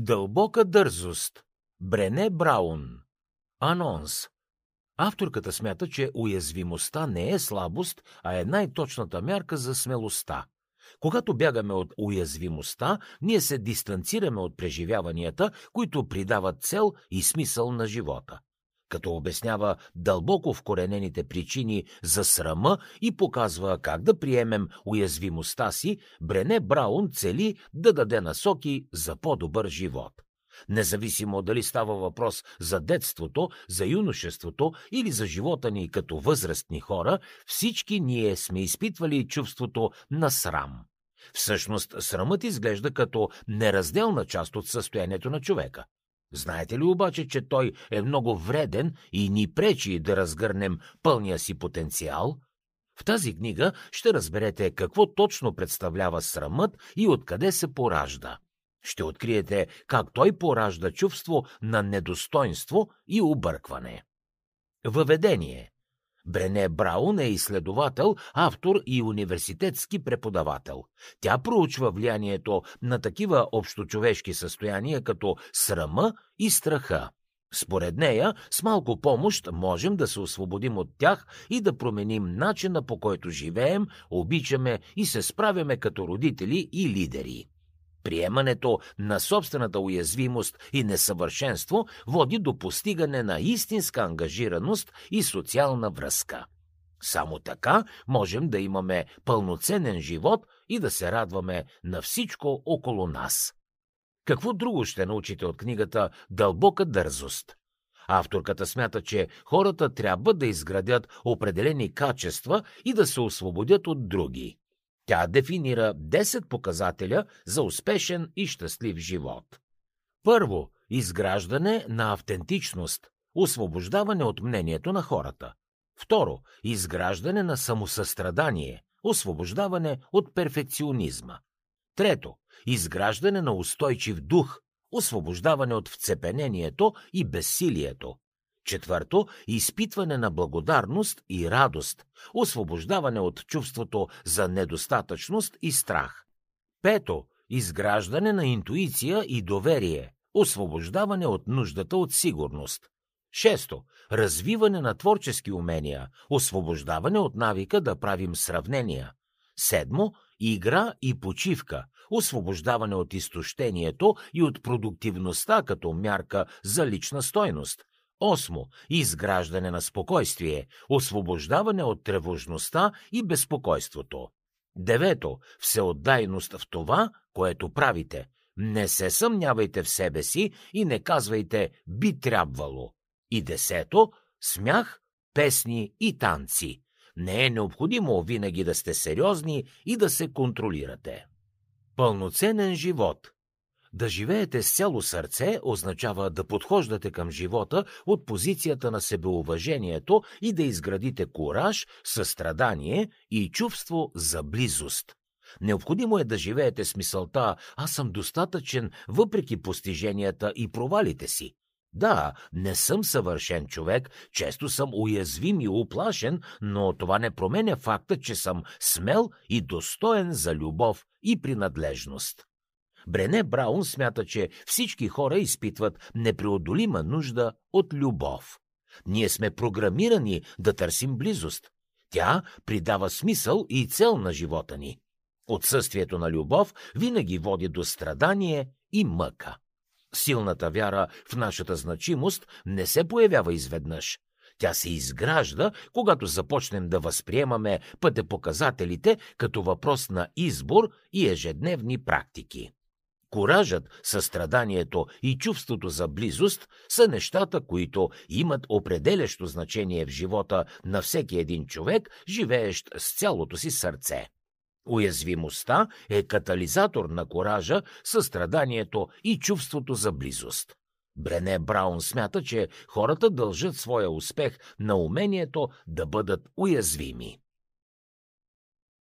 Дълбока дързост. Брене Браун. Анонс. Авторката смята, че уязвимостта не е слабост, а е най-точната мярка за смелостта. Когато бягаме от уязвимостта, ние се дистанцираме от преживяванията, които придават цел и смисъл на живота като обяснява дълбоко вкоренените причини за срама и показва как да приемем уязвимостта си, Брене Браун цели да даде насоки за по-добър живот. Независимо дали става въпрос за детството, за юношеството или за живота ни като възрастни хора, всички ние сме изпитвали чувството на срам. Всъщност, срамът изглежда като неразделна част от състоянието на човека. Знаете ли обаче, че той е много вреден и ни пречи да разгърнем пълния си потенциал? В тази книга ще разберете какво точно представлява срамът и откъде се поражда. Ще откриете как той поражда чувство на недостойнство и объркване. Въведение Брене Браун е изследовател, автор и университетски преподавател. Тя проучва влиянието на такива общочовешки състояния като срама и страха. Според нея, с малко помощ можем да се освободим от тях и да променим начина по който живеем, обичаме и се справяме като родители и лидери. Приемането на собствената уязвимост и несъвършенство води до постигане на истинска ангажираност и социална връзка. Само така можем да имаме пълноценен живот и да се радваме на всичко около нас. Какво друго ще научите от книгата Дълбока дързост? Авторката смята, че хората трябва да изградят определени качества и да се освободят от други. Тя дефинира 10 показателя за успешен и щастлив живот. Първо, изграждане на автентичност, освобождаване от мнението на хората. Второ, изграждане на самосъстрадание, освобождаване от перфекционизма. Трето, изграждане на устойчив дух, освобождаване от вцепенението и безсилието. Четвърто, изпитване на благодарност и радост, освобождаване от чувството за недостатъчност и страх. Пето, изграждане на интуиция и доверие, освобождаване от нуждата от сигурност. Шесто, развиване на творчески умения, освобождаване от навика да правим сравнения. Седмо, игра и почивка, освобождаване от изтощението и от продуктивността като мярка за лична стойност. Осмо. Изграждане на спокойствие, освобождаване от тревожността и безпокойството. Девето. Всеотдайност в това, което правите. Не се съмнявайте в себе си и не казвайте «би трябвало». И десето. Смях, песни и танци. Не е необходимо винаги да сте сериозни и да се контролирате. Пълноценен живот – да живеете с цяло сърце означава да подхождате към живота от позицията на себеуважението и да изградите кураж, състрадание и чувство за близост. Необходимо е да живеете с мисълта «Аз съм достатъчен въпреки постиженията и провалите си». Да, не съм съвършен човек, често съм уязвим и уплашен, но това не променя факта, че съм смел и достоен за любов и принадлежност. Брене Браун смята, че всички хора изпитват непреодолима нужда от любов. Ние сме програмирани да търсим близост. Тя придава смисъл и цел на живота ни. Отсъствието на любов винаги води до страдание и мъка. Силната вяра в нашата значимост не се появява изведнъж. Тя се изгражда, когато започнем да възприемаме пътепоказателите като въпрос на избор и ежедневни практики. Коражът, състраданието и чувството за близост са нещата, които имат определящо значение в живота на всеки един човек, живеещ с цялото си сърце. Уязвимостта е катализатор на коража, състраданието и чувството за близост. Брене Браун смята, че хората дължат своя успех на умението да бъдат уязвими.